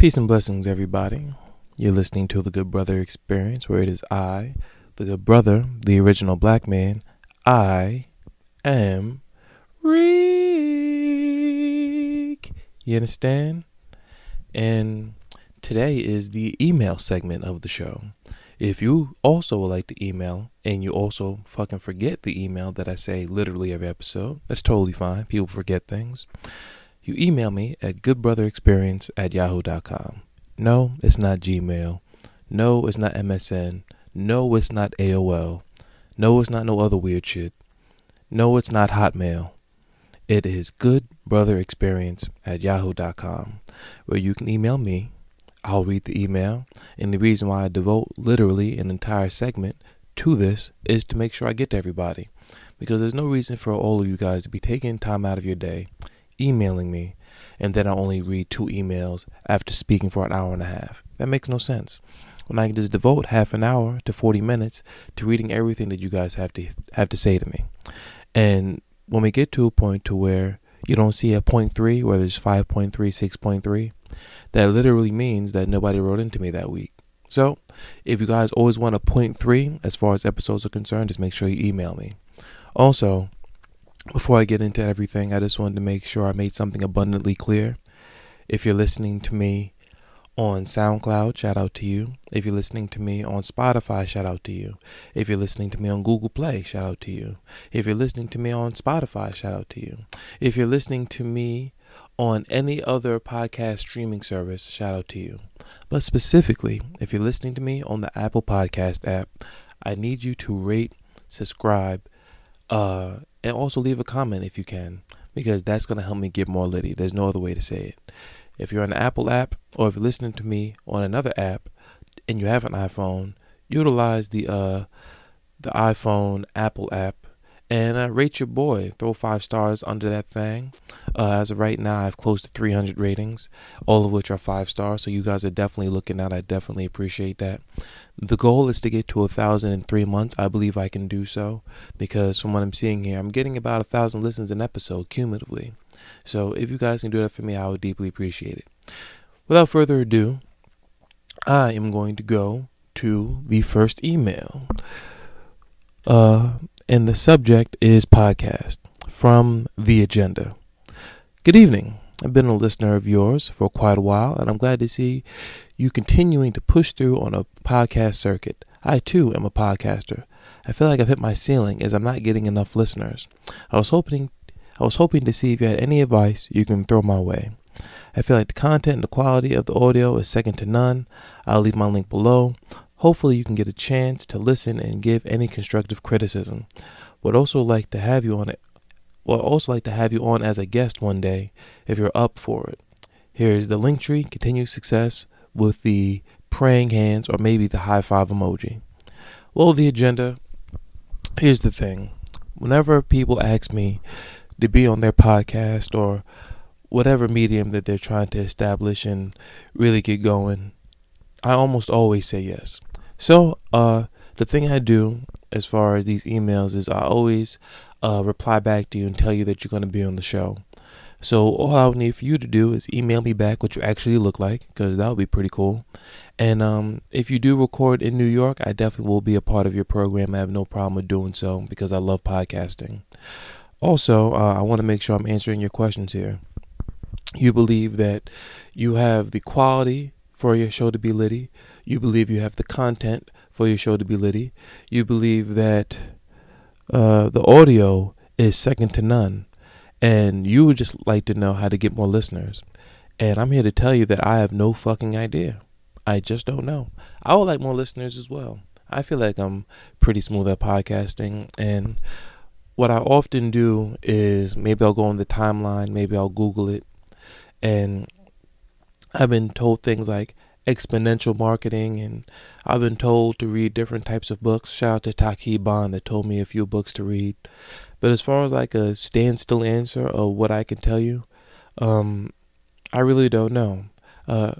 Peace and blessings, everybody. You're listening to the Good Brother Experience, where it is I, the Good Brother, the original black man. I am Reek. You understand? And today is the email segment of the show. If you also would like to email and you also fucking forget the email that I say literally every episode, that's totally fine. People forget things. You email me at goodbrotherexperience at yahoo.com. No, it's not Gmail. No, it's not MSN. No, it's not AOL. No, it's not no other weird shit. No, it's not Hotmail. It is goodbrotherexperience at yahoo.com, where you can email me I'll read the email. And the reason why I devote literally an entire segment to this is to make sure I get to everybody. Because there's no reason for all of you guys to be taking time out of your day, emailing me, and then I only read two emails after speaking for an hour and a half. That makes no sense. When I can just devote half an hour to 40 minutes to reading everything that you guys have to have to say to me. And when we get to a point to where you don't see a point three, where there's 5.3, 6.3, that literally means that nobody wrote into me that week. So, if you guys always want a point three as far as episodes are concerned, just make sure you email me. Also, before I get into everything, I just wanted to make sure I made something abundantly clear. If you're listening to me on SoundCloud, shout out to you. If you're listening to me on Spotify, shout out to you. If you're listening to me on Google Play, shout out to you. If you're listening to me on Spotify, shout out to you. If you're listening to me on any other podcast streaming service, shout out to you. But specifically, if you're listening to me on the Apple Podcast app, I need you to rate, subscribe, uh, and also leave a comment if you can, because that's going to help me get more litty. There's no other way to say it. If you're on the Apple app, or if you're listening to me on another app, and you have an iPhone, utilize the uh, the iPhone Apple app and uh, rate your boy. Throw five stars under that thing. Uh, as of right now, I have close to 300 ratings, all of which are five stars. So you guys are definitely looking out. I definitely appreciate that. The goal is to get to a thousand in three months. I believe I can do so because from what I'm seeing here, I'm getting about a thousand listens an episode cumulatively. So if you guys can do that for me, I would deeply appreciate it. Without further ado, I am going to go to the first email. Uh, and the subject is podcast from The Agenda. Good evening. I've been a listener of yours for quite a while, and I'm glad to see you continuing to push through on a podcast circuit. I too am a podcaster. I feel like I've hit my ceiling as I'm not getting enough listeners. I was hoping I was hoping to see if you had any advice you can throw my way. I feel like the content and the quality of the audio is second to none. I'll leave my link below. Hopefully, you can get a chance to listen and give any constructive criticism. Would also like to have you on it. Would also like to have you on as a guest one day if you're up for it. Here's the link tree. Continue success with the praying hands or maybe the high five emoji. Well, the agenda. Here's the thing. Whenever people ask me to be on their podcast or whatever medium that they're trying to establish and really get going, I almost always say yes. So, uh, the thing I do as far as these emails is I always uh, reply back to you and tell you that you're going to be on the show. So all I would need for you to do is email me back what you actually look like, because that would be pretty cool. And um, if you do record in New York, I definitely will be a part of your program. I have no problem with doing so because I love podcasting. Also, uh, I want to make sure I'm answering your questions here. You believe that you have the quality for your show to be litty. You believe you have the content for your show to be litty. You believe that uh, the audio is second to none. And you would just like to know how to get more listeners. And I'm here to tell you that I have no fucking idea. I just don't know. I would like more listeners as well. I feel like I'm pretty smooth at podcasting. And what I often do is maybe I'll go on the timeline, maybe I'll Google it. And I've been told things like exponential marketing, and I've been told to read different types of books. Shout out to Taki Bond that told me a few books to read. But as far as like a standstill answer of what I can tell you, um, I really don't know. Uh,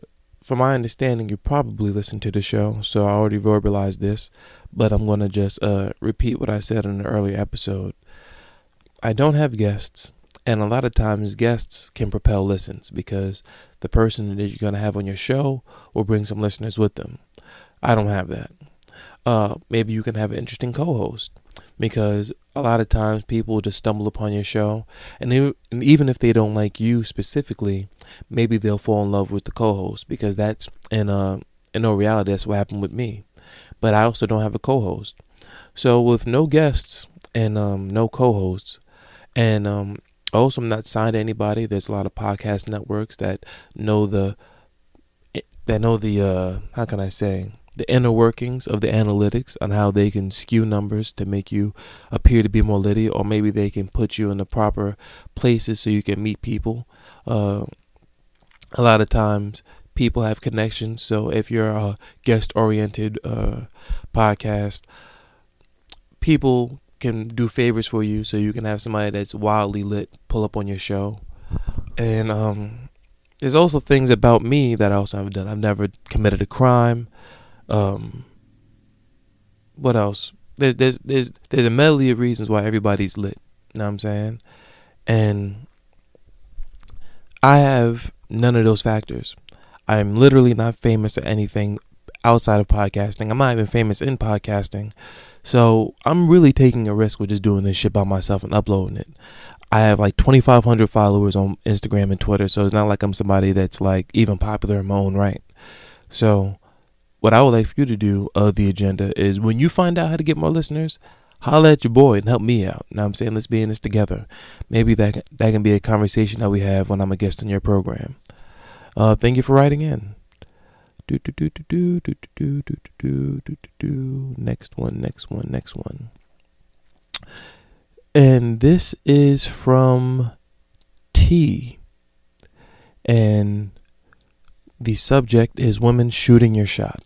from my understanding, you probably listened to the show, so I already verbalized this, but I'm going to just uh, repeat what I said in an earlier episode. I don't have guests. And a lot of times guests can propel listens because the person that you're going to have on your show will bring some listeners with them. I don't have that. Uh, maybe you can have an interesting co-host because a lot of times people just stumble upon your show and, they, and even if they don't like you specifically maybe they'll fall in love with the co-host because that's in uh in no reality that's what happened with me but i also don't have a co-host so with no guests and um no co-hosts and um also i'm not signed to anybody there's a lot of podcast networks that know the that know the uh how can i say the inner workings of the analytics on how they can skew numbers to make you appear to be more litty, or maybe they can put you in the proper places so you can meet people. Uh, a lot of times, people have connections. So if you're a guest oriented uh, podcast, people can do favors for you so you can have somebody that's wildly lit pull up on your show. And um, there's also things about me that I also haven't done. I've never committed a crime. Um, what else? There's there's there's there's a medley of reasons why everybody's lit. You know what I'm saying? And I have none of those factors. I'm literally not famous or anything outside of podcasting. I'm not even famous in podcasting. So I'm really taking a risk with just doing this shit by myself and uploading it. I have like 2,500 followers on Instagram and Twitter, so it's not like I'm somebody that's like even popular in my own right. So what I would like for you to do of the agenda is when you find out how to get more listeners, holla at your boy and help me out. Now I'm saying let's be in this together. Maybe that that can be a conversation that we have when I'm a guest on your program. Uh, thank you for writing in. Do do do do do do do do do do do. do Next one, next one, next one. And this is from T. And the subject is women shooting your shot.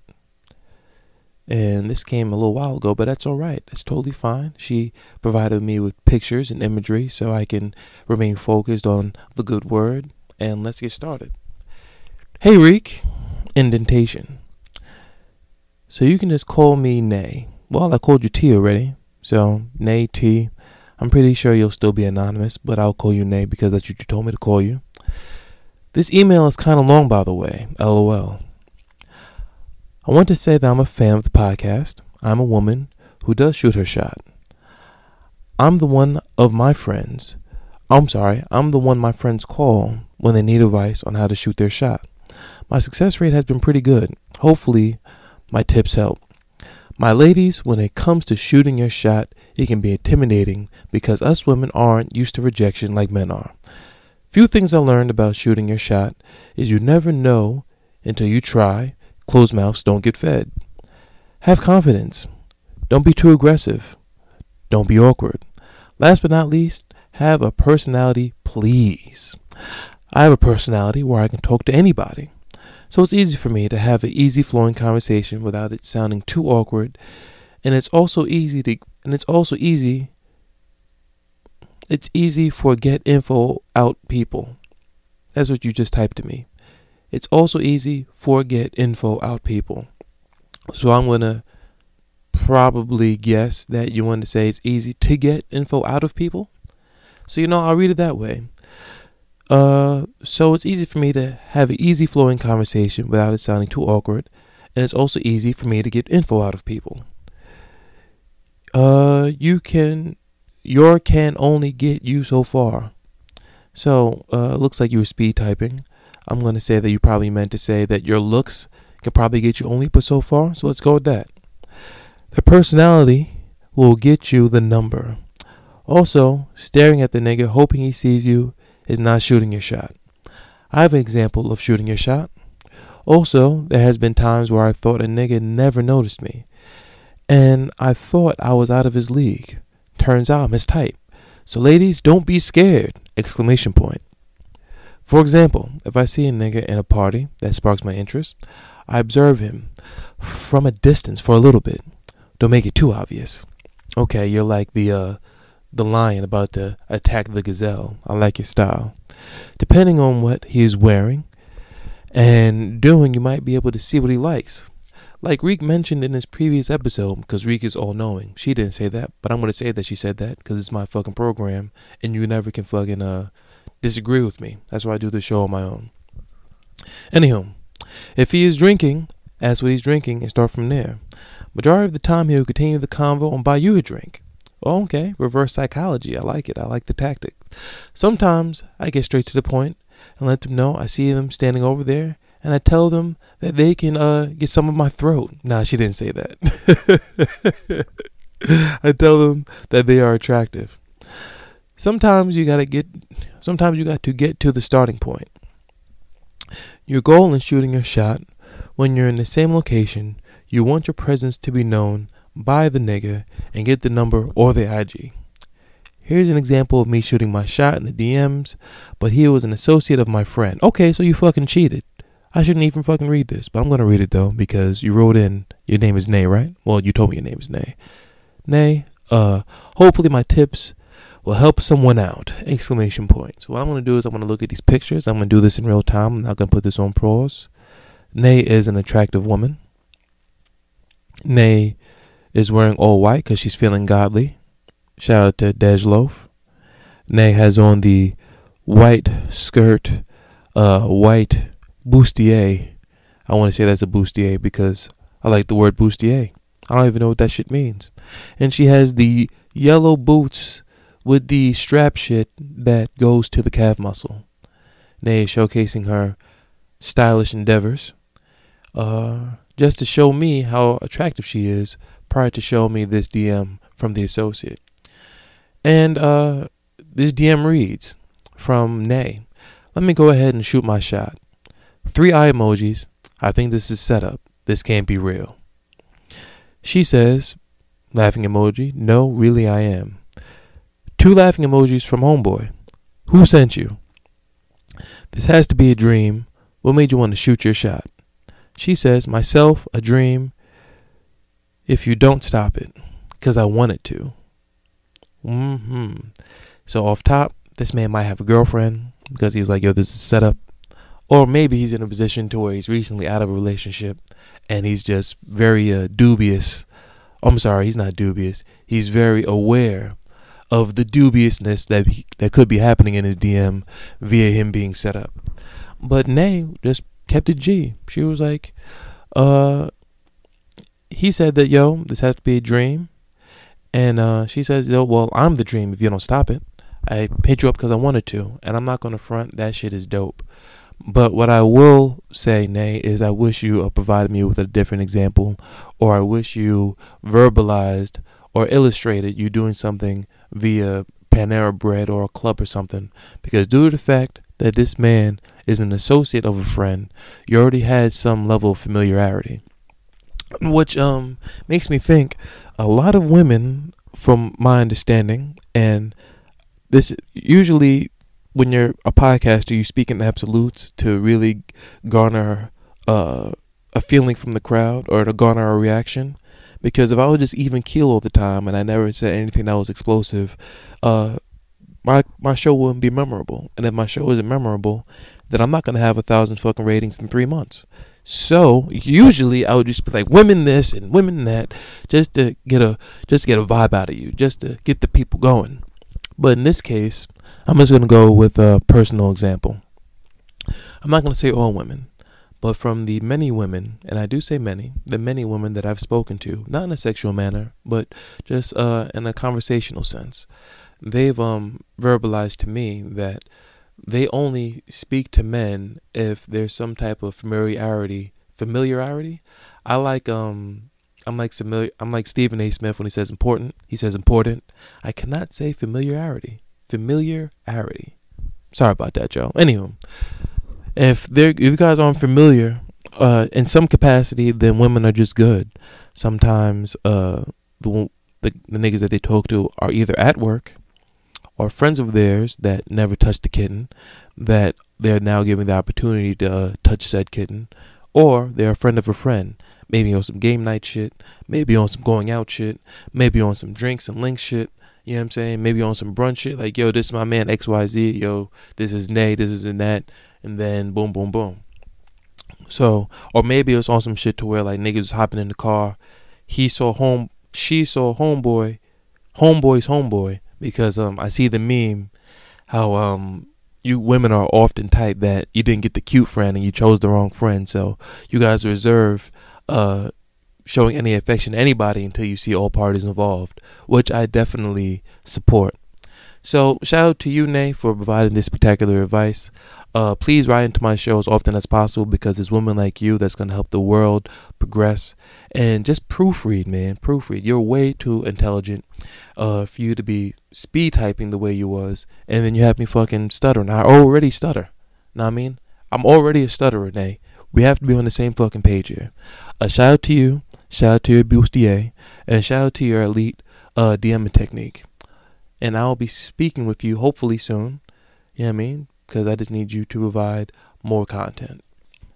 And this came a little while ago, but that's all right. That's totally fine. She provided me with pictures and imagery so I can remain focused on the good word. And let's get started. Hey, Reek. Indentation. So you can just call me Nay. Well, I called you T already. So, Nay T. I'm pretty sure you'll still be anonymous, but I'll call you Nay because that's what you told me to call you. This email is kind of long, by the way. LOL. I want to say that I'm a fan of the podcast. I'm a woman who does shoot her shot. I'm the one of my friends. I'm sorry, I'm the one my friends call when they need advice on how to shoot their shot. My success rate has been pretty good. Hopefully, my tips help. My ladies, when it comes to shooting your shot, it can be intimidating because us women aren't used to rejection like men are. Few things I learned about shooting your shot is you never know until you try Closed mouths don't get fed. Have confidence. Don't be too aggressive. Don't be awkward. Last but not least, have a personality, please. I have a personality where I can talk to anybody. So it's easy for me to have an easy flowing conversation without it sounding too awkward. And it's also easy to and it's also easy it's easy for get info out people. That's what you just typed to me. It's also easy for get info out people. So I'm going to probably guess that you want to say it's easy to get info out of people. So, you know, I'll read it that way. Uh, so it's easy for me to have an easy flowing conversation without it sounding too awkward. And it's also easy for me to get info out of people. Uh, you can, your can only get you so far. So, uh, looks like you were speed typing. I'm to say that you probably meant to say that your looks can probably get you only but so far. So let's go with that. The personality will get you the number. Also, staring at the nigga hoping he sees you is not shooting your shot. I have an example of shooting your shot. Also, there has been times where I thought a nigga never noticed me. And I thought I was out of his league. Turns out I'm his type. So ladies, don't be scared! Exclamation point. For example, if I see a nigga in a party that sparks my interest, I observe him from a distance for a little bit. Don't make it too obvious. Okay, you're like the uh the lion about to attack the gazelle. I like your style. Depending on what he is wearing and doing, you might be able to see what he likes. like Reek mentioned in his previous episode, because Reek is all knowing. She didn't say that, but I'm gonna say that she said that because it's my fucking program, and you never can fucking uh disagree with me. That's why I do the show on my own. Anywho, if he is drinking, ask what he's drinking and start from there. Majority of the time, he'll continue the convo and buy you a drink. Oh, okay, reverse psychology. I like it. I like the tactic. Sometimes I get straight to the point and let them know I see them standing over there and I tell them that they can uh, get some of my throat. Nah, she didn't say that. I tell them that they are attractive. Sometimes you gotta get sometimes you got to get to the starting point. Your goal in shooting your shot when you're in the same location, you want your presence to be known by the nigga and get the number or the IG. Here's an example of me shooting my shot in the DMs, but he was an associate of my friend. Okay, so you fucking cheated. I shouldn't even fucking read this, but I'm gonna read it though because you wrote in your name is Nay, right? Well, you told me your name is Nay. Nay, uh, hopefully my tips will help someone out! Exclamation point. So what I'm gonna do is I'm gonna look at these pictures. I'm gonna do this in real time. I'm not gonna put this on pause. Nay is an attractive woman. Nay is wearing all white because she's feeling godly. Shout out to DeJ Loaf. Nay has on the white skirt, uh, white bustier. I want to say that's a bustier because I like the word bustier. I don't even know what that shit means. And she has the yellow boots with the strap shit that goes to the calf muscle. Nay is showcasing her stylish endeavors. Uh, just to show me how attractive she is prior to showing me this DM from the associate. And uh, this DM reads from Nay. Let me go ahead and shoot my shot. Three eye emojis. I think this is set up. This can't be real. She says, laughing emoji, no, really I am. Two laughing emojis from Homeboy. Who sent you? This has to be a dream. What made you want to shoot your shot? She says, myself, a dream. If you don't stop it, because I wanted to. Hmm. So off top, this man might have a girlfriend because he was like, "Yo, this is set up," or maybe he's in a position to where he's recently out of a relationship and he's just very uh, dubious. I'm sorry, he's not dubious. He's very aware of the dubiousness that he, that could be happening in his DM via him being set up. But Nay just kept it G. She was like, uh, he said that yo, this has to be a dream. And uh, she says, yo, well, I'm the dream if you don't stop it. I hit you up because I wanted to, and I'm not gonna front. That shit is dope. But what I will say, Nay, is I wish you provided me with a different example, or I wish you verbalized or illustrated you doing something via Panera Bread or a club or something. Because due to the fact that this man is an associate of a friend, you already had some level of familiarity which um makes me think a lot of women from my understanding and this usually when you're a podcaster you speak in absolutes to really garner uh, a feeling from the crowd or to garner a reaction. Because if I was just even keel all the time and I never said anything that was explosive uh my my show wouldn't be memorable. And if my show isn't memorable then I'm not gonna have a thousand fucking ratings in three months so usually I would just be like women this and women that just to get a just get a vibe out of you, just to get the people going. But in this case, I'm just gonna go with a personal example. I'm not gonna say all women, but from the many women, and I do say many, the many women that I've spoken to, not in a sexual manner, but just uh, in a conversational sense, they've um verbalized to me that they only speak to men if there's some type of familiarity. Familiarity. I like um. I'm like familiar. I'm like Stephen A. Smith when he says important. He says important. I cannot say familiarity. Familiarity. Sorry about that, Joe. Anywho, if they're if you guys aren't familiar, uh, in some capacity, then women are just good. Sometimes, uh, the the, the niggas that they talk to are either at work or friends of theirs that never touched the kitten that they're now giving the opportunity to uh, touch said kitten, or they're a friend of a friend, maybe on some game night shit, maybe on some going out shit, maybe on some drinks and links shit. You know what I'm saying? Maybe on some brunch shit, like yo, this is my man XYZ. Yo, this is Nay. This is in that, and then boom, boom, boom. So, or maybe it was on some shit to where like niggas was hopping in the car. He saw home, she saw homeboy, homeboy's homeboy. Because um, I see the meme how um you women are often type that you didn't get the cute friend and you chose the wrong friend. So you guys reserve uh showing any affection to anybody until you see all parties involved, which I definitely support. So shout out to you, Nay, for providing this spectacular advice. Uh, please write into my show as often as possible because it's women like you that's going to help the world progress. And just proofread, man. Proofread. You're way too intelligent uh, for you to be speed typing the way you was. And then you have me fucking stuttering. I already stutter. Know what I mean? I'm already a stutterer, Nay. We have to be on the same fucking page here. A shout out to you. Shout out to your bustier. And shout out to your elite uh, DMing technique. And I'll be speaking with you hopefully soon. You know what I mean? because I just need you to provide more content.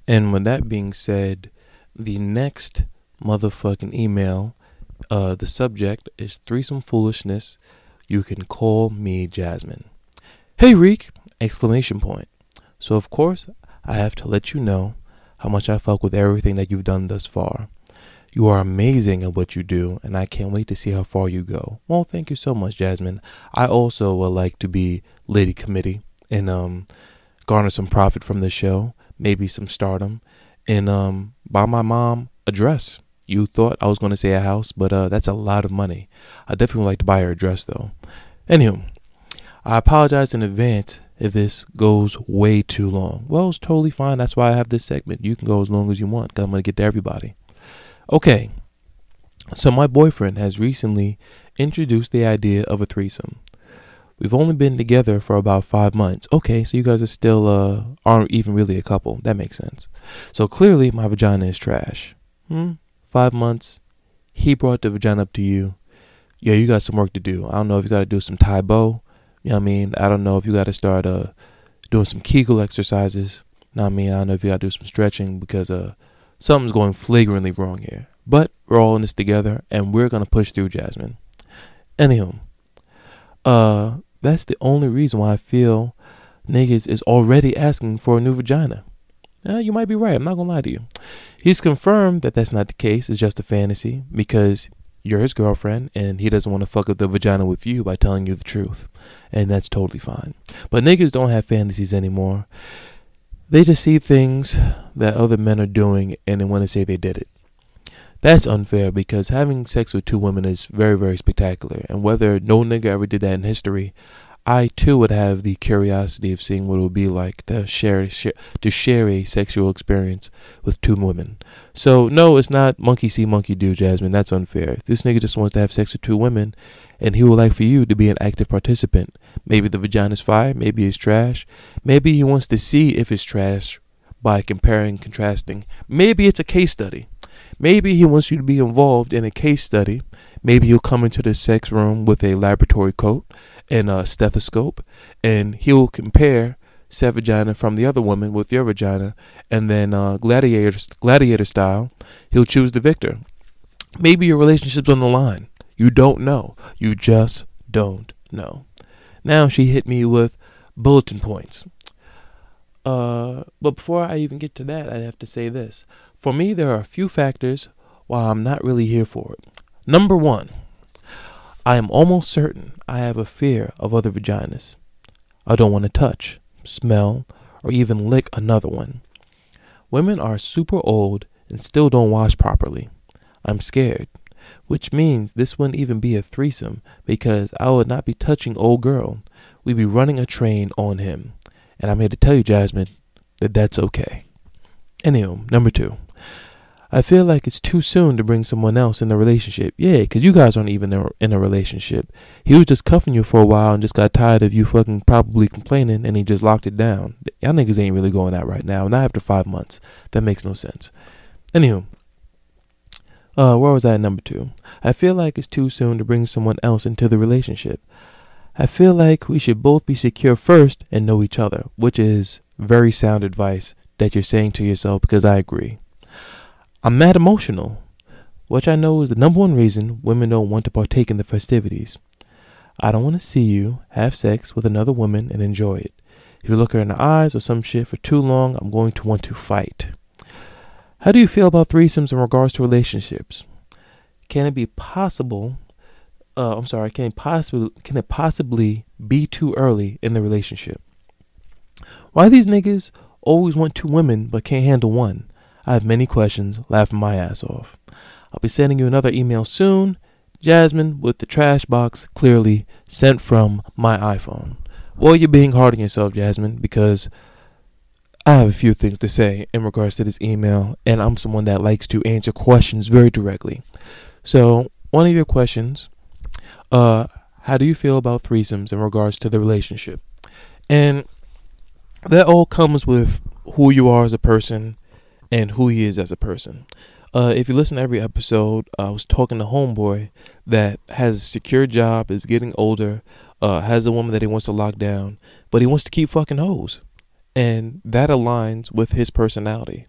And with that being said, the next motherfucking email, uh, the subject is threesome foolishness. You can call me Jasmine. Hey Reek! Exclamation point. So of course I have to let you know how much I fuck with everything that you've done thus far. You are amazing at what you do, and I can't wait to see how far you go. Well, thank you so much, Jasmine. I also would like to be lady committee and um, garner some profit from the show, maybe some stardom, and um, buy my mom a dress. You thought I was going to say a house, but uh, that's a lot of money. I definitely would like to buy her a dress, though. Anywho, I apologize in advance if this goes way too long. Well, it's totally fine. That's why I have this segment. You can go as long as you want because I'm going to get to everybody. Okay, so my boyfriend has recently introduced the idea of a threesome. We've only been together for about five months. Okay, so you guys are still uh aren't even really a couple. That makes sense. So clearly my vagina is trash. Hmm? Five months. He brought the vagina up to you. Yeah, you got some work to do. I don't know if you gotta do some Tae Bo. You know what I mean? I don't know if you gotta start uh doing some Kegel exercises. You know I mean? I don't know if you gotta do some stretching because uh something's going flagrantly wrong here. But we're all in this together and we're gonna push through Jasmine. Anywho. Uh that's the only reason why I feel niggas is already asking for a new vagina. Uh, you might be right. I'm not gonna lie to you. He's confirmed that that's not the case. It's just a fantasy because you're his girlfriend and he doesn't want to fuck up the vagina with you by telling you the truth. And that's totally fine. But niggas don't have fantasies anymore. They just see things that other men are doing and they want to say they did it. That's unfair because having sex with two women is very, very spectacular. And whether no nigga ever did that in history, I too would have the curiosity of seeing what it would be like to share, share to share a sexual experience with two women. So no, it's not monkey see, monkey do, Jasmine. That's unfair. This nigga just wants to have sex with two women, and he would like for you to be an active participant. Maybe the vagina's fire, maybe it's trash. Maybe he wants to see if it's trash by comparing, contrasting. Maybe it's a case study. Maybe he wants you to be involved in a case study. Maybe he'll come into the sex room with a laboratory coat and a stethoscope, and he'll compare said vagina from the other woman with your vagina, and then uh, gladiator gladiator style, he'll choose the victor. Maybe your relationship's on the line. You don't know. You just don't know. Now she hit me with bulletin points. Uh, but before I even get to that, I have to say this. For me, there are a few factors why I'm not really here for it. Number one, I am almost certain I have a fear of other vaginas. I don't want to touch, smell, or even lick another one. Women are super old and still don't wash properly. I'm scared, which means this wouldn't even be a threesome because I would not be touching old girl. We'd be running a train on him. And I'm here to tell you, Jasmine, that that's okay. Anywho, number two. I feel like it's too soon to bring someone else in the relationship. Yeah, because you guys aren't even in a relationship. He was just cuffing you for a while and just got tired of you fucking probably complaining and he just locked it down. Y'all niggas ain't really going out right now. Not after five months. That makes no sense. Anywho, uh, where was I at number two? I feel like it's too soon to bring someone else into the relationship. I feel like we should both be secure first and know each other, which is very sound advice that you're saying to yourself because I agree. I'm mad emotional, which I know is the number one reason women don't want to partake in the festivities. I don't want to see you have sex with another woman and enjoy it. If you look her in the eyes or some shit for too long, I'm going to want to fight. How do you feel about threesomes in regards to relationships? Can it be possible? Uh, I'm sorry. Can it possibly can it possibly be too early in the relationship? Why these niggas always want two women but can't handle one? I have many questions, laughing my ass off. I'll be sending you another email soon. Jasmine with the trash box clearly sent from my iPhone. Well, you're being hard on yourself, Jasmine, because I have a few things to say in regards to this email, and I'm someone that likes to answer questions very directly. So, one of your questions, uh, how do you feel about threesomes in regards to the relationship? And that all comes with who you are as a person and who he is as a person. Uh, if you listen to every episode, I was talking to homeboy that has a secure job, is getting older, uh, has a woman that he wants to lock down, but he wants to keep fucking hoes and that aligns with his personality.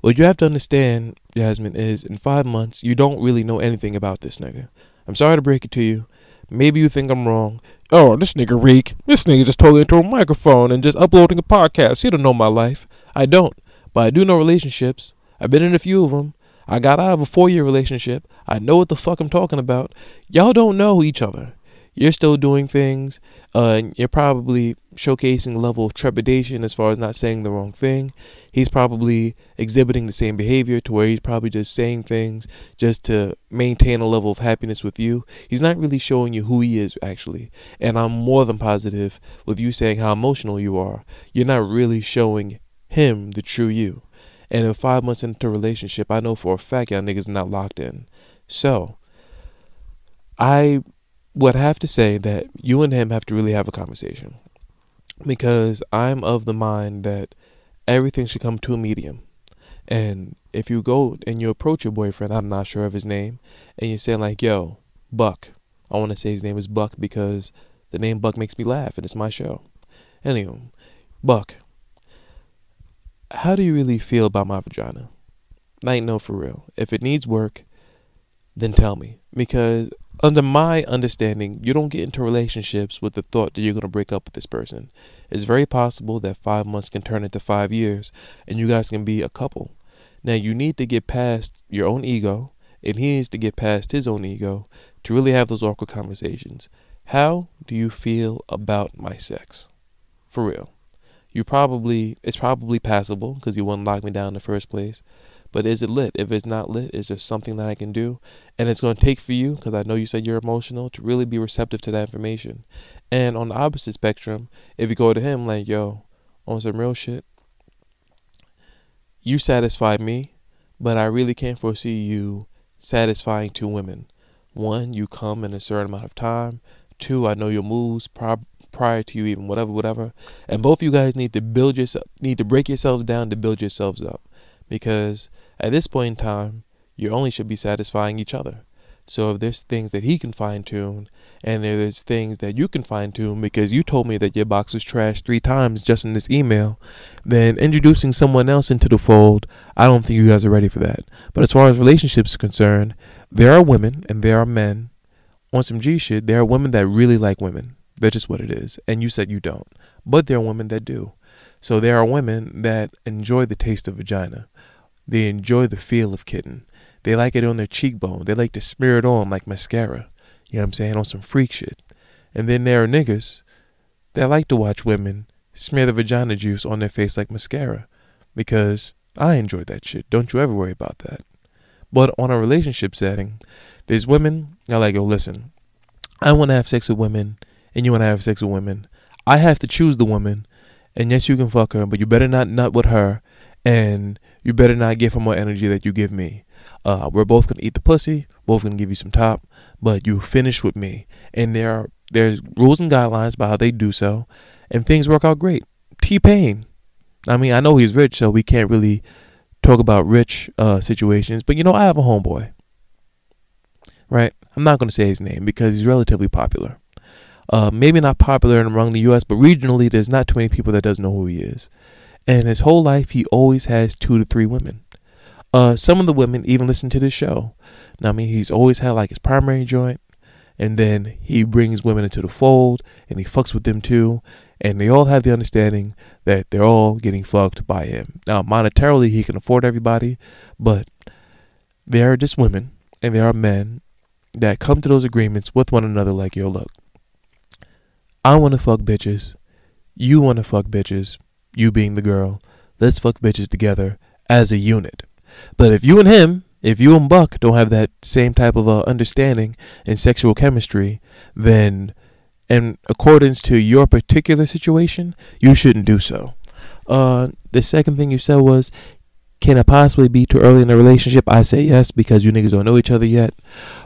What you have to understand, Jasmine, is in five months, you don't really know anything about this nigga. I'm sorry to break it to you. Maybe you think I'm wrong. Oh, this nigga Reek. This nigga just talking into a microphone and just uploading a podcast. He don't know my life. I don't. But I do know relationships. I've been in a few of them. I got out of a four year relationship. I know what the fuck I'm talking about. Y'all don't know each other you're still doing things. Uh, you're probably showcasing a level of trepidation as far as not saying the wrong thing. He's probably exhibiting the same behavior to where he's probably just saying things just to maintain a level of happiness with you. He's not really showing you who he is actually. And I'm more than positive with you saying how emotional you are. You're not really showing him the true you. And in five months into a relationship, I know for a fact y'all niggas not locked in. So, I would have to say that you and him have to really have a conversation because I'm of the mind that everything should come to a medium. And if you go and you approach your boyfriend, I'm not sure of his name, and you say like, "Yo, Buck," I want to say his name is Buck because the name Buck makes me laugh, and it's my show. Anyway, Buck, how do you really feel about my vagina? Like, no, for real. If it needs work, then tell me because under my understanding, you don't get into relationships with the thought that you're going to break up with this person. It's very possible that five months can turn into five years and you guys can be a couple. Now, you need to get past your own ego, and he needs to get past his own ego to really have those awkward conversations. How do you feel about my sex? For real. You probably, it's probably passable because you wouldn't lock me down in the first place. But is it lit? If it's not lit, is there something that I can do? And it's going to take for you, because I know you said you're emotional, to really be receptive to that information. And on the opposite spectrum, if you go to him like, yo, on some real shit, you satisfy me, but I really can't foresee you satisfying two women. One, you come in a certain amount of time. Two, I know your moves prior, prior to you even whatever, whatever. And both of you guys need to build yourself, need to break yourselves down to build yourselves up because at this point in time, you only should be satisfying each other. So if there's things that he can fine tune, and there's things that you can fine tune because you told me that your box was trashed three times just in this email, then introducing someone else into the fold, I don't think you guys are ready for that. But as far as relationships are concerned, there are women and there are men on some G shit. There are women that really like women. That's just what it is. And you said you don't. But there are women that do. So there are women that enjoy the taste of vagina. They enjoy the feel of kitten. They like it on their cheekbone. They like to smear it on like mascara. You know what I'm saying? On some freak shit. And then there are niggas that like to watch women smear the vagina juice on their face like mascara. Because I enjoy that shit. Don't you ever worry about that. But on a relationship setting, there's women I like, yo, listen, I want to have sex with women and you want to have sex with women. I have to choose the woman and yes, you can fuck her, but you better not nut with her, and you better not give her more energy that you give me. Uh, we're both gonna eat the pussy, both gonna give you some top, but you finish with me. And there are there's rules and guidelines about how they do so, and things work out great. T Pain, I mean, I know he's rich, so we can't really talk about rich uh, situations, but you know, I have a homeboy, right? I'm not gonna say his name because he's relatively popular. Uh, maybe not popular among the U.S., but regionally, there's not too many people that doesn't know who he is. And his whole life, he always has two to three women. Uh, some of the women even listen to this show. Now, I mean, he's always had like his primary joint, and then he brings women into the fold, and he fucks with them too. and they all have the understanding that they're all getting fucked by him. Now, monetarily, he can afford everybody, but there are just women and there are men that come to those agreements with one another like, yo, look, I want to fuck bitches. You want to fuck bitches. You being the girl. Let's fuck bitches together as a unit. But if you and him, if you and Buck don't have that same type of uh, understanding and sexual chemistry, then in accordance to your particular situation, you shouldn't do so. Uh, the second thing you said was, can it possibly be too early in the relationship? I say yes because you niggas don't know each other yet.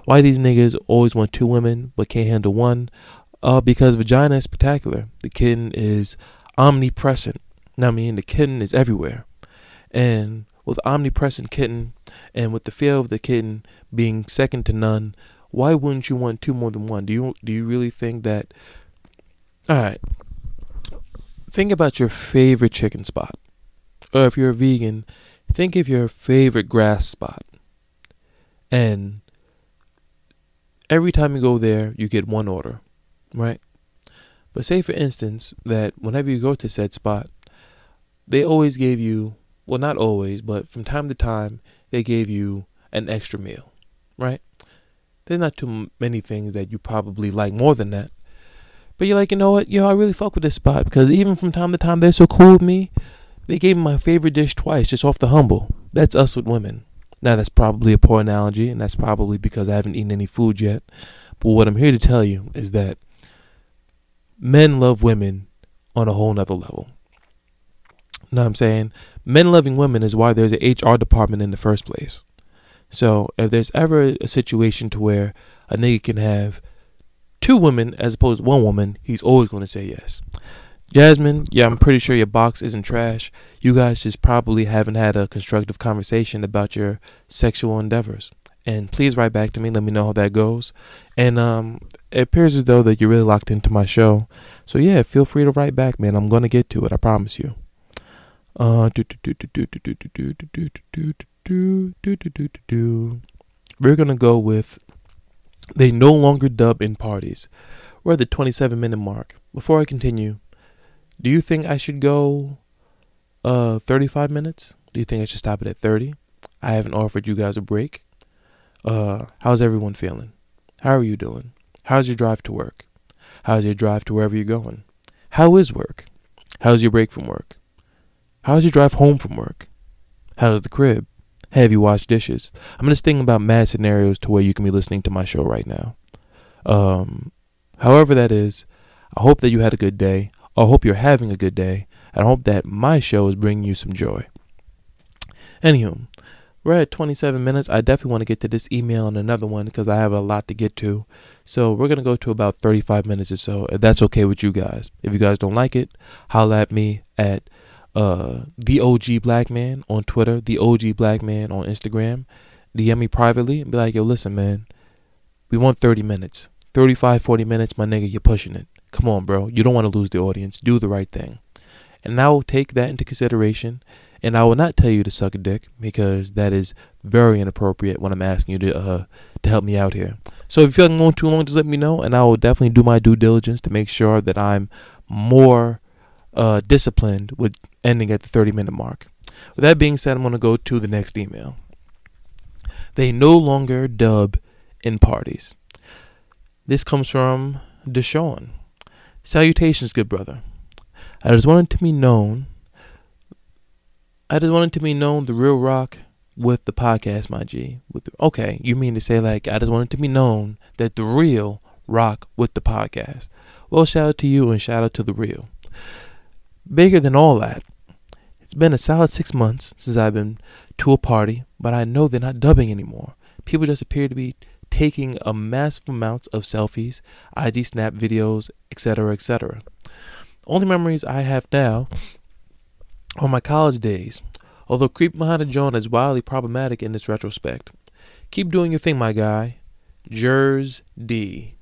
Why these niggas always want two women but can't handle one? Uh, because vagina is spectacular. The kitten is omnipresent. Now, I mean, the kitten is everywhere. And with omnipresent kitten and with the feel of the kitten being second to none, why wouldn't you want two more than one? Do you do you really think that All right. Think about your favorite chicken spot. Or if you're a vegan, think of your favorite grass spot. And every time you go there, you get one order, right? But say for instance that whenever you go to said spot, they always gave you well not always, but from time to time they gave you an extra meal, right? There's not too many things that you probably like more than that. But you're like, you know what? Yo, I really fuck with this spot because even from time to time they're so cool with me. They gave me my favorite dish twice just off the humble. That's us with women. Now that's probably a poor analogy, and that's probably because I haven't eaten any food yet. But what I'm here to tell you is that men love women on a whole nother level. You know what I'm saying? Men loving women is why there's an HR department in the first place. So if there's ever a situation to where a nigga can have two women as opposed to one woman, he's always going to say yes. Jasmine, yeah, I'm pretty sure your box isn't trash. You guys just probably haven't had a constructive conversation about your sexual endeavors. And please write back to me. Let me know how that goes. And um, it appears as though that you're really locked into my show. So yeah, feel free to write back, man. I'm gonna get to it. I promise you. Uh. We're to go with they no longer dub in parties. We're at the 27 minute mark. Before I continue, do you think I should go uh 35 minutes? Do you think I should stop it at 30? I haven't offered you guys a break. Uh how's everyone feeling? How are you doing? How's your drive to work? How's your drive to wherever you're going? How is work? How's your break from work? How's your drive home from work? How's the crib? have you washed dishes? I'm just thinking about mad scenarios to where you can be listening to my show right now. Um, however that is, I hope that you had a good day. I hope you're having a good day. And I hope that my show is bringing you some joy. Anywho, we're at 27 minutes. I definitely want to get to this email and another one because I have a lot to get to. So we're going to go to about 35 minutes or so. If that's okay with you guys. If you guys don't like it, holla at me at uh, the OG Black Man on Twitter, the OG Black Man on Instagram. DM me privately and be like, yo, listen, man, we want 30 minutes. 35, 40 minutes, my nigga, you're pushing it. Come on, bro. You don't want to lose the audience. Do the right thing. And now I will take that into consideration. And I will not tell you to suck a dick because that is very inappropriate when I'm asking you to uh, to help me out here. So if you feel like I'm going too long, just let me know, and I will definitely do my due diligence to make sure that I'm more uh, disciplined with ending at the 30 minute mark. With that being said, I'm going to go to the next email. They no longer dub in parties. This comes from Deshawn. Salutations, good brother. I just wanted to be known. I just wanted to be known the real rock with the podcast, my G. With the, okay, you mean to say like I just wanted to be known that the real rock with the podcast. Well, shout out to you and shout out to the real. Bigger than all that, it's been a solid six months since I've been to a party, but I know they're not dubbing anymore. People just appear to be taking a massive amounts of selfies, ID snap videos, etc., etc. Only memories I have now are my college days, although creep behind a John is wildly problematic in this retrospect. Keep doing your thing, my guy. Jers D.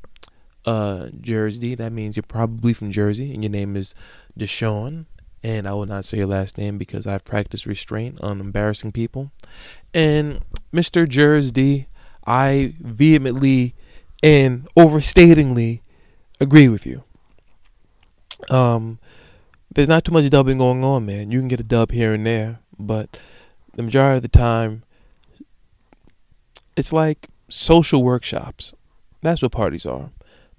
Uh, Jersey, that means you're probably from Jersey, and your name is Deshawn, and I will not say your last name because I've practiced restraint on embarrassing people. And Mr. Jersey, I vehemently and overstatingly agree with you. um, there's not too much dubbing going on, man. You can get a dub here and there, but the majority of the time, it's like social workshops. That's what parties are.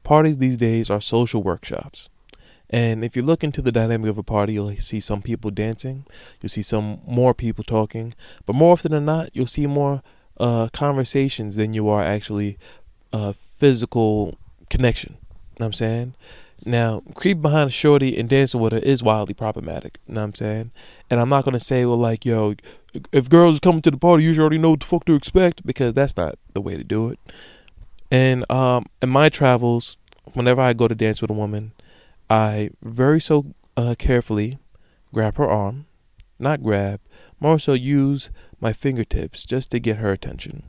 Parties these days are social workshops. And if you look into the dynamic of a party, you'll see some people dancing, you'll see some more people talking, but more often than not, you'll see more uh, conversations than you are actually uh, physical connection. You know what I'm saying? Now, creep behind a shorty and dancing with her is wildly problematic. You know what I'm saying? And I'm not gonna say, well, like, yo, if girls come to the party, you should already know what the fuck to expect because that's not the way to do it. And um, in my travels, whenever I go to dance with a woman, I very so uh, carefully grab her arm, not grab, more so use my fingertips just to get her attention.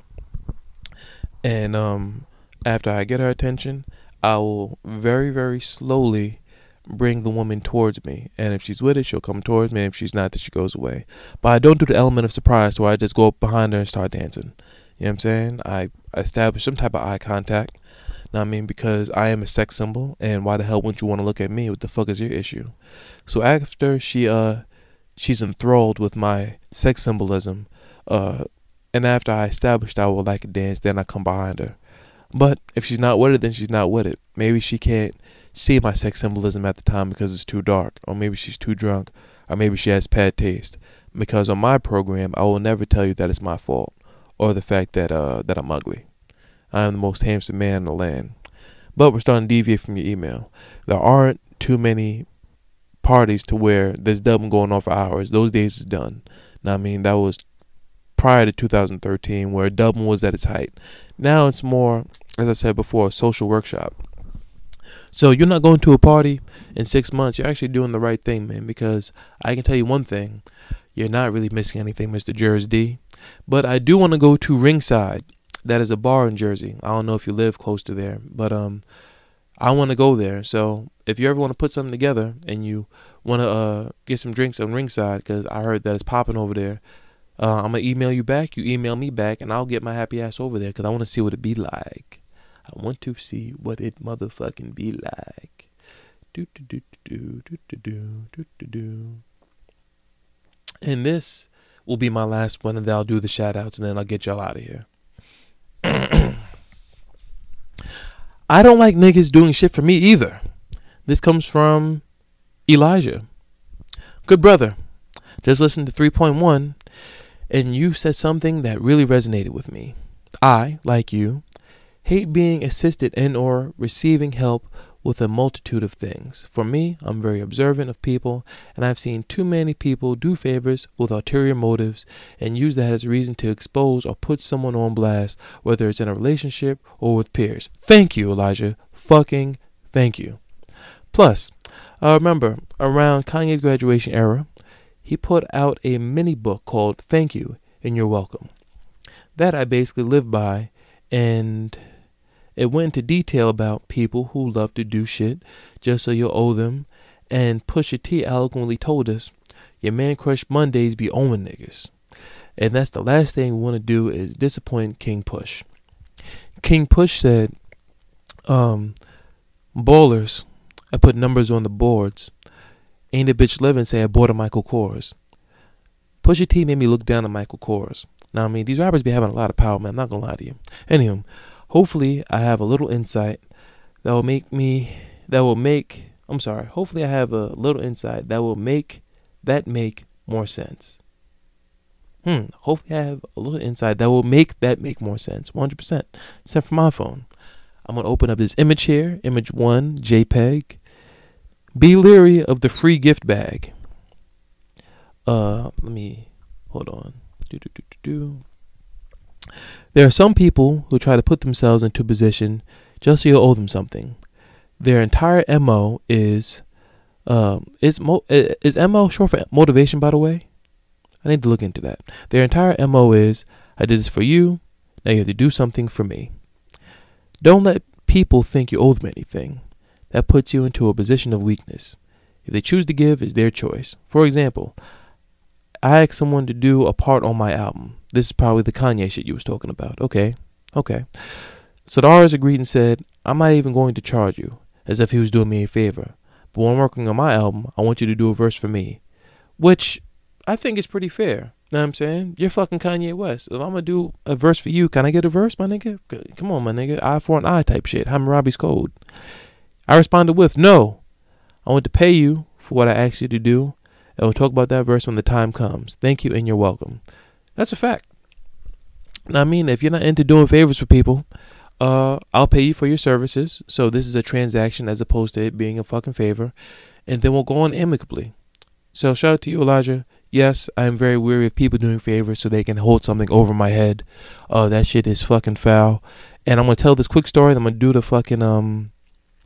And um, after I get her attention, I will very, very slowly bring the woman towards me. And if she's with it, she'll come towards me. If she's not, then she goes away. But I don't do the element of surprise where I just go up behind her and start dancing. You know what I'm saying? I establish some type of eye contact. Now I mean, because I am a sex symbol, and why the hell wouldn't you want to look at me? What the fuck is your issue? So after she uh, she's enthralled with my sex symbolism, uh, and after I established I would like a dance, then I come behind her. But if she's not with it, then she's not with it. Maybe she can't see my sex symbolism at the time because it's too dark, or maybe she's too drunk, or maybe she has bad taste. Because on my program, I will never tell you that it's my fault, or the fact that uh, that I'm ugly. I am the most handsome man in the land. But we're starting to deviate from your email. There aren't too many parties to where there's dubbing going on for hours. Those days is done. Now, I mean, that was prior to 2013 where dubbing was at its height. Now it's more, as I said before, a social workshop. So you're not going to a party in six months. You're actually doing the right thing, man, because I can tell you one thing. You're not really missing anything, Mr. Jersey D. But I do want to go to Ringside that is a bar in Jersey. I don't know if you live close to there, but um, I want to go there. So if you ever want to put something together and you want to uh get some drinks on Ringside, because I heard that it's popping over there, uh, I'm gonna email you back. You email me back, and I'll get my happy ass over there because I want to see what it be like. I want to see what it motherfucking be like. Do do do do do do do do do do. And this will be my last one, and then I'll do the shout outs, and then I'll get y'all out of here. I don't like niggas doing shit for me either. This comes from Elijah. Good brother. Just listened to 3.1 and you said something that really resonated with me. I, like you, hate being assisted in or receiving help with a multitude of things. For me, I'm very observant of people, and I've seen too many people do favors with ulterior motives and use that as reason to expose or put someone on blast, whether it's in a relationship or with peers. Thank you, Elijah. Fucking thank you. Plus, I remember around Kanye's graduation era, he put out a mini book called Thank You and You're Welcome. That I basically live by, and it went into detail about people who love to do shit just so you'll owe them. And Pusha T eloquently told us, your man crush Mondays be owing niggas. And that's the last thing we want to do is disappoint King Push. King Push said, um, ballers, I put numbers on the boards. Ain't a bitch living say I bought a Michael Kors. Pusha T made me look down on Michael Kors. Now, I mean, these rappers be having a lot of power, man. I'm not gonna lie to you. Anywho, hopefully I have a little insight that will make me that will make I'm sorry, hopefully I have a little insight that will make that make more sense. Hmm, hopefully I have a little insight that will make that make more sense. 100%. Except for my phone. I'm going to open up this image here, image 1, JPEG. Be leery of the free gift bag. Uh, let me hold on. Do do do do do. There are some people who try to put themselves into a position just so you owe them something. Their entire MO is um, is mo- is MO short for motivation by the way? I need to look into that. Their entire MO is I did this for you, now you have to do something for me. Don't let people think you owe them anything. That puts you into a position of weakness. If they choose to give, it's their choice. For example, I asked someone to do a part on my album. This is probably the Kanye shit you was talking about. Okay, okay. So the artist agreed and said, I'm not even going to charge you, as if he was doing me a favor. but when I'm working on my album, I want you to do a verse for me, which I think is pretty fair. You know what I'm saying? You're fucking Kanye West. If I'm gonna do a verse for you, can I get a verse, my nigga? Come on, my nigga. Eye for an eye type shit. Hammurabi's code. I responded with, no. I want to pay you for what I asked you to do, and we'll talk about that verse when the time comes. Thank you, and you're welcome. That's a fact. Now, I mean, if you're not into doing favors for people, uh, I'll pay you for your services. So this is a transaction as opposed to it being a fucking favor, and then we'll go on amicably. So shout out to you, Elijah. Yes, I am very weary of people doing favors so they can hold something over my head. Uh, that shit is fucking foul. And I'm gonna tell this quick story. I'm gonna do the fucking um,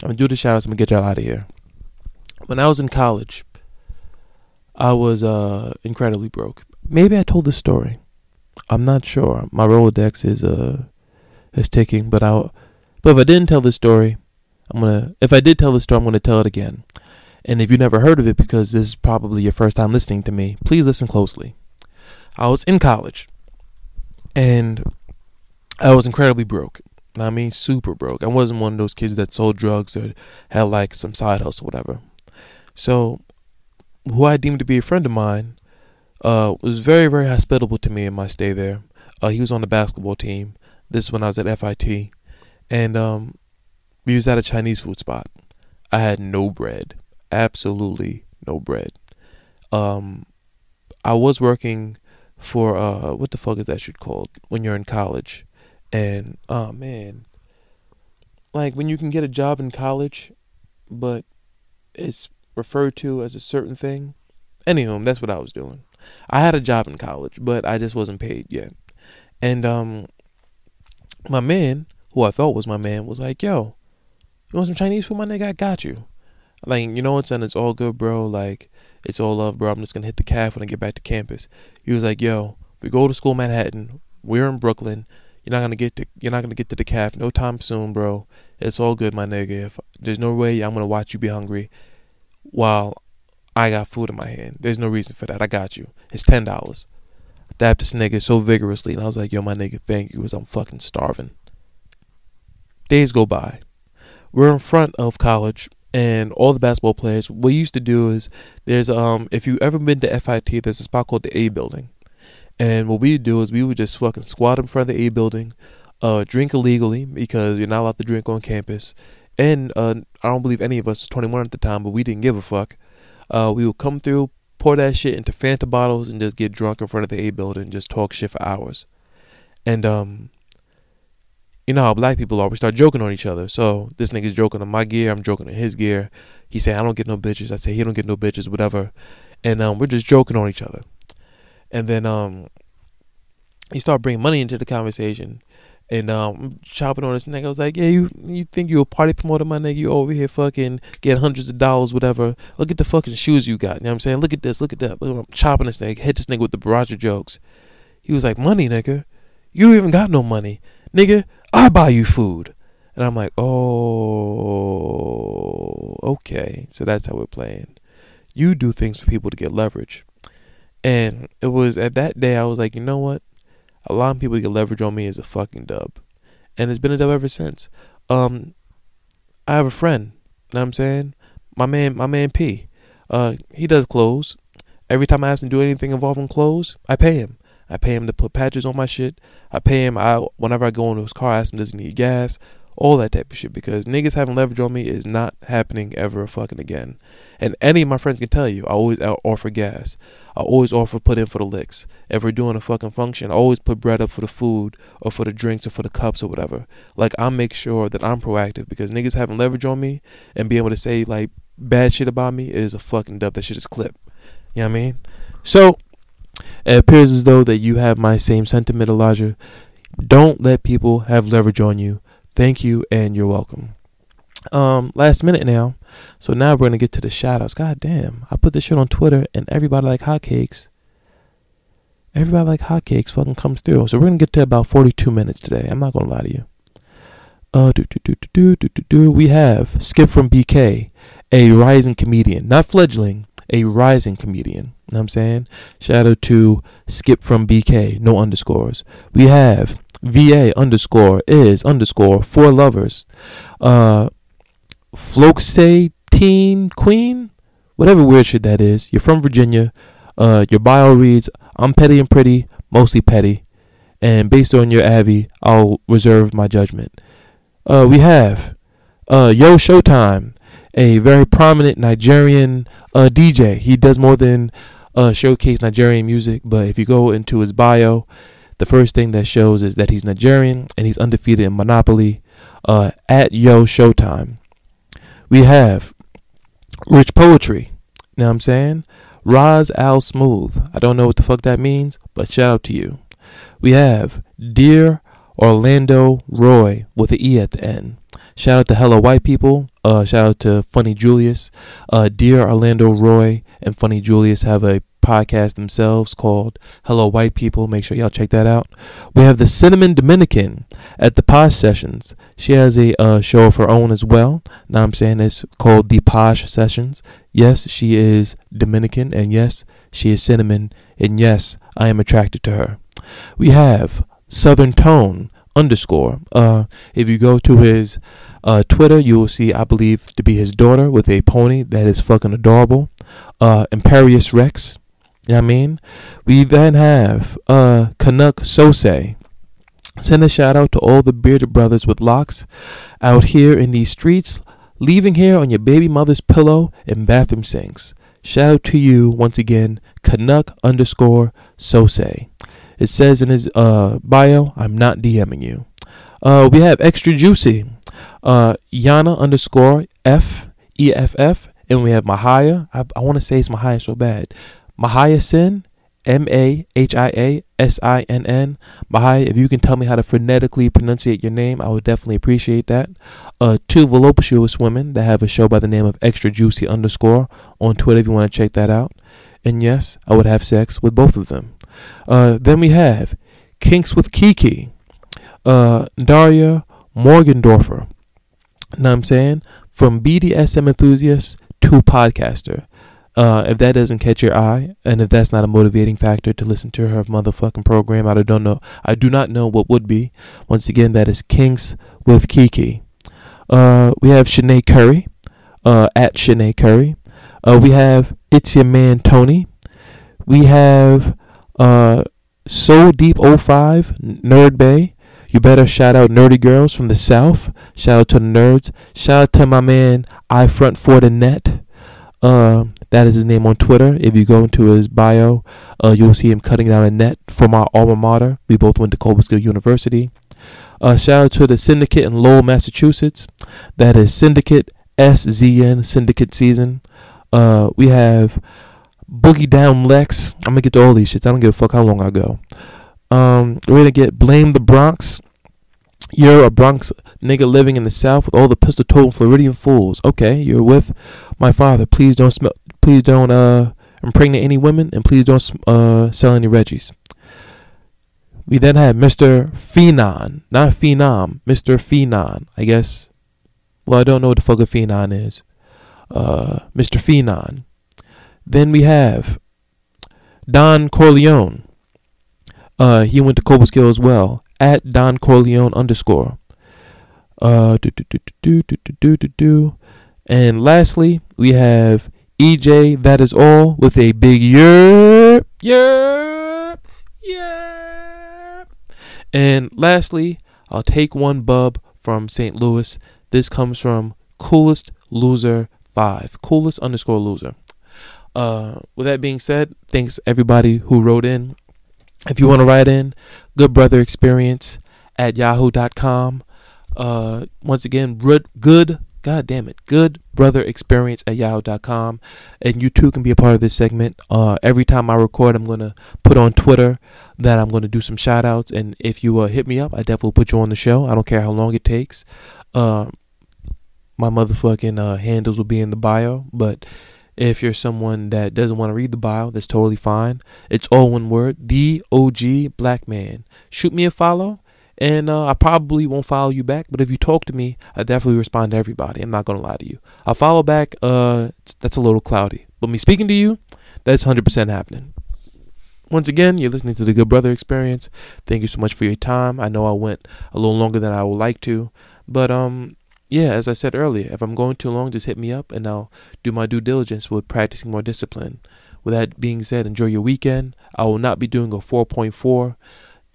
I'm gonna do the shout outs. I'm gonna get y'all out of here. When I was in college, I was uh incredibly broke. Maybe I told this story. I'm not sure. My Rolodex is uh is ticking, but I but if I didn't tell this story, I'm gonna if I did tell this story, I'm gonna tell it again. And if you never heard of it because this is probably your first time listening to me, please listen closely. I was in college and I was incredibly broke. I mean, super broke. I wasn't one of those kids that sold drugs or had like some side hustle whatever. So, who I deemed to be a friend of mine uh, was very, very hospitable to me in my stay there. Uh, he was on the basketball team. This is when I was at FIT. And um, we was at a Chinese food spot. I had no bread. Absolutely no bread. Um, I was working for, uh, what the fuck is that shit called? When you're in college. And, oh man. Like when you can get a job in college, but it's referred to as a certain thing. Anywho, that's what I was doing. I had a job in college, but I just wasn't paid yet. And um my man, who I thought was my man, was like, "Yo, you want some Chinese food, my nigga? I got you." Like, you know what, son? It's all good, bro. Like, it's all love, bro. I'm just gonna hit the caf when I get back to campus. He was like, "Yo, we go to school, in Manhattan. We're in Brooklyn. You're not gonna get to you're not gonna get to the caf no time soon, bro. It's all good, my nigga. If there's no way I'm gonna watch you be hungry while I got food in my hand. There's no reason for that. I got you. It's ten dollars. Dapped this nigga so vigorously, and I was like, "Yo, my nigga, thank you," because I'm fucking starving. Days go by. We're in front of college, and all the basketball players. What we used to do is there's um if you ever been to FIT, there's a spot called the A building, and what we do is we would just fucking squat in front of the A building, uh, drink illegally because you're not allowed to drink on campus, and uh, I don't believe any of us was 21 at the time, but we didn't give a fuck. Uh, we would come through, pour that shit into Fanta bottles, and just get drunk in front of the A building and just talk shit for hours. And um, you know how black people are. We start joking on each other. So this nigga's joking on my gear. I'm joking on his gear. He say I don't get no bitches. I say he don't get no bitches. Whatever. And um, we're just joking on each other. And then um, he start bringing money into the conversation and um chopping on this nigga. I was like, yeah, you you think you a party promoter, my nigga? You over here fucking get hundreds of dollars, whatever. Look at the fucking shoes you got. You know what I'm saying? Look at this, look at that. Look, I'm chopping this nigga, hit this nigga with the barrage of jokes. He was like, money, nigga. You even got no money, nigga. I buy you food. And I'm like, oh, okay. So that's how we're playing. You do things for people to get leverage. And it was at that day I was like, you know what? Allowing people to get leverage on me is a fucking dub. And it's been a dub ever since. Um I have a friend, you know what I'm saying? My man my man P. Uh he does clothes. Every time I ask him to do anything involving clothes, I pay him. I pay him to put patches on my shit. I pay him I whenever I go into his car, I ask him does he need gas all that type of shit because niggas having leverage on me is not happening ever fucking again. And any of my friends can tell you, I always offer gas. I always offer put in for the licks. If we're doing a fucking function, I always put bread up for the food or for the drinks or for the cups or whatever. Like I make sure that I'm proactive because niggas having leverage on me and being able to say like bad shit about me is a fucking dub. That shit is clip. You know what I mean? So it appears as though that you have my same sentiment, Elijah. Don't let people have leverage on you Thank you and you're welcome. Um, last minute now. So now we're gonna get to the shout outs. God damn. I put this shit on Twitter and everybody like hotcakes. Everybody like hotcakes fucking comes through. So we're gonna get to about forty two minutes today. I'm not gonna lie to you. Uh do do do do do do do we have Skip from BK, a rising comedian. Not fledgling, a rising comedian. You know what I'm saying? Shout out to Skip from BK, no underscores. We have VA underscore is underscore for lovers. Uh, Flokesay teen queen, whatever weird shit that is. You're from Virginia. Uh, your bio reads, "I'm petty and pretty, mostly petty," and based on your Avi, I'll reserve my judgment. Uh, we have uh, Yo Showtime, a very prominent Nigerian uh, DJ. He does more than uh, showcase Nigerian music, but if you go into his bio, the first thing that shows is that he's Nigerian and he's undefeated in Monopoly uh, at Yo Showtime. We have Rich Poetry. You know what I'm saying? Roz Al Smooth. I don't know what the fuck that means, but shout out to you. We have Dear Orlando Roy with an E at the end. Shout out to Hello White People. Uh, shout out to Funny Julius. Uh, Dear Orlando Roy and Funny Julius have a podcast themselves called Hello White People. Make sure y'all check that out. We have the Cinnamon Dominican at the Posh Sessions. She has a uh, show of her own as well. Now I'm saying it's called the Posh Sessions. Yes, she is Dominican, and yes, she is cinnamon, and yes, I am attracted to her. We have Southern Tone underscore. Uh, if you go to his uh, Twitter, you will see, I believe, to be his daughter with a pony that is fucking adorable. Uh, Imperious Rex. You know I mean? We then have uh, Canuck Sose. Send a shout out to all the bearded brothers with locks out here in these streets, leaving hair on your baby mother's pillow and bathroom sinks. Shout out to you once again, Canuck underscore Sose. It says in his uh, bio, I'm not DMing you. Uh, we have extra juicy, uh, Yana underscore F E F F, and we have Mahaya. I, I want to say it's Mahaya so bad. Mahia Sin, M A H I A S I N N. Mahia, if you can tell me how to phonetically pronunciate your name, I would definitely appreciate that. Uh, two voluptuous women that have a show by the name of Extra Juicy underscore on Twitter if you want to check that out. And yes, I would have sex with both of them. Uh, then we have Kinks with Kiki, uh, Daria Morgendorffer. Know what I'm saying? From BDSM enthusiast to podcaster. Uh, if that doesn't catch your eye, and if that's not a motivating factor to listen to her motherfucking program, I don't know. I do not know what would be. Once again, that is Kinks with Kiki. Uh, we have Shanae Curry, uh, at Shanae Curry. Uh, we have It's Your Man Tony. We have uh, Soul Deep 05, Nerd Bay. You better shout out Nerdy Girls from the South. Shout out to the nerds. Shout out to my man I Front for the Net. Uh, that is his name on Twitter. If you go into his bio, uh, you'll see him cutting down a net from our alma mater. We both went to Cobleskill University. Uh, shout out to the Syndicate in Lowell, Massachusetts. That is Syndicate SZN Syndicate season. Uh, we have Boogie Down Lex. I'm gonna get to all these shits. I don't give a fuck how long I go. Um, we're gonna get Blame the Bronx. You're a Bronx nigga living in the South with all the pistol toting Floridian fools. Okay, you're with my father. Please don't smell. Please don't uh impregnate any women, and please don't uh sell any Reggies. We then had Mr. Phenon, not Phenom, Mr. Phenon, I guess. Well, I don't know what the fuck a Phenon is. Uh, Mr. Phenon. Then we have Don Corleone. Uh, he went to Cobleskill as well. At Don Corleone underscore. Uh, do, do, do, do, do, do, do, do. And lastly, we have EJ That Is All with a big yerp, yerp, yerp. And lastly, I'll take one bub from St. Louis. This comes from Coolest Loser 5. Coolest underscore loser. Uh, with that being said, thanks everybody who wrote in. If you want to write in, good brother experience at yahoo.com. Uh, once again, good, good, god damn it, good brother experience at yahoo.com. And you too can be a part of this segment. Uh, every time I record, I'm going to put on Twitter that I'm going to do some shout outs. And if you uh, hit me up, I definitely put you on the show. I don't care how long it takes. Uh, my motherfucking uh, handles will be in the bio. But if you're someone that doesn't want to read the bio, that's totally fine. It's all one word. The OG Black Man. Shoot me a follow, and uh, I probably won't follow you back. But if you talk to me, I definitely respond to everybody. I'm not gonna lie to you. I'll follow back. Uh, that's a little cloudy. But me speaking to you, that's 100% happening. Once again, you're listening to the Good Brother Experience. Thank you so much for your time. I know I went a little longer than I would like to, but um, yeah, as I said earlier, if I'm going too long, just hit me up and I'll do my due diligence with practicing more discipline. With that being said, enjoy your weekend. I will not be doing a 4.4.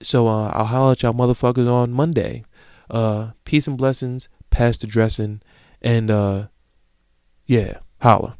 So uh, I'll holler at y'all motherfuckers on Monday. Uh, peace and blessings. Pass the dressing. And uh, yeah, holla.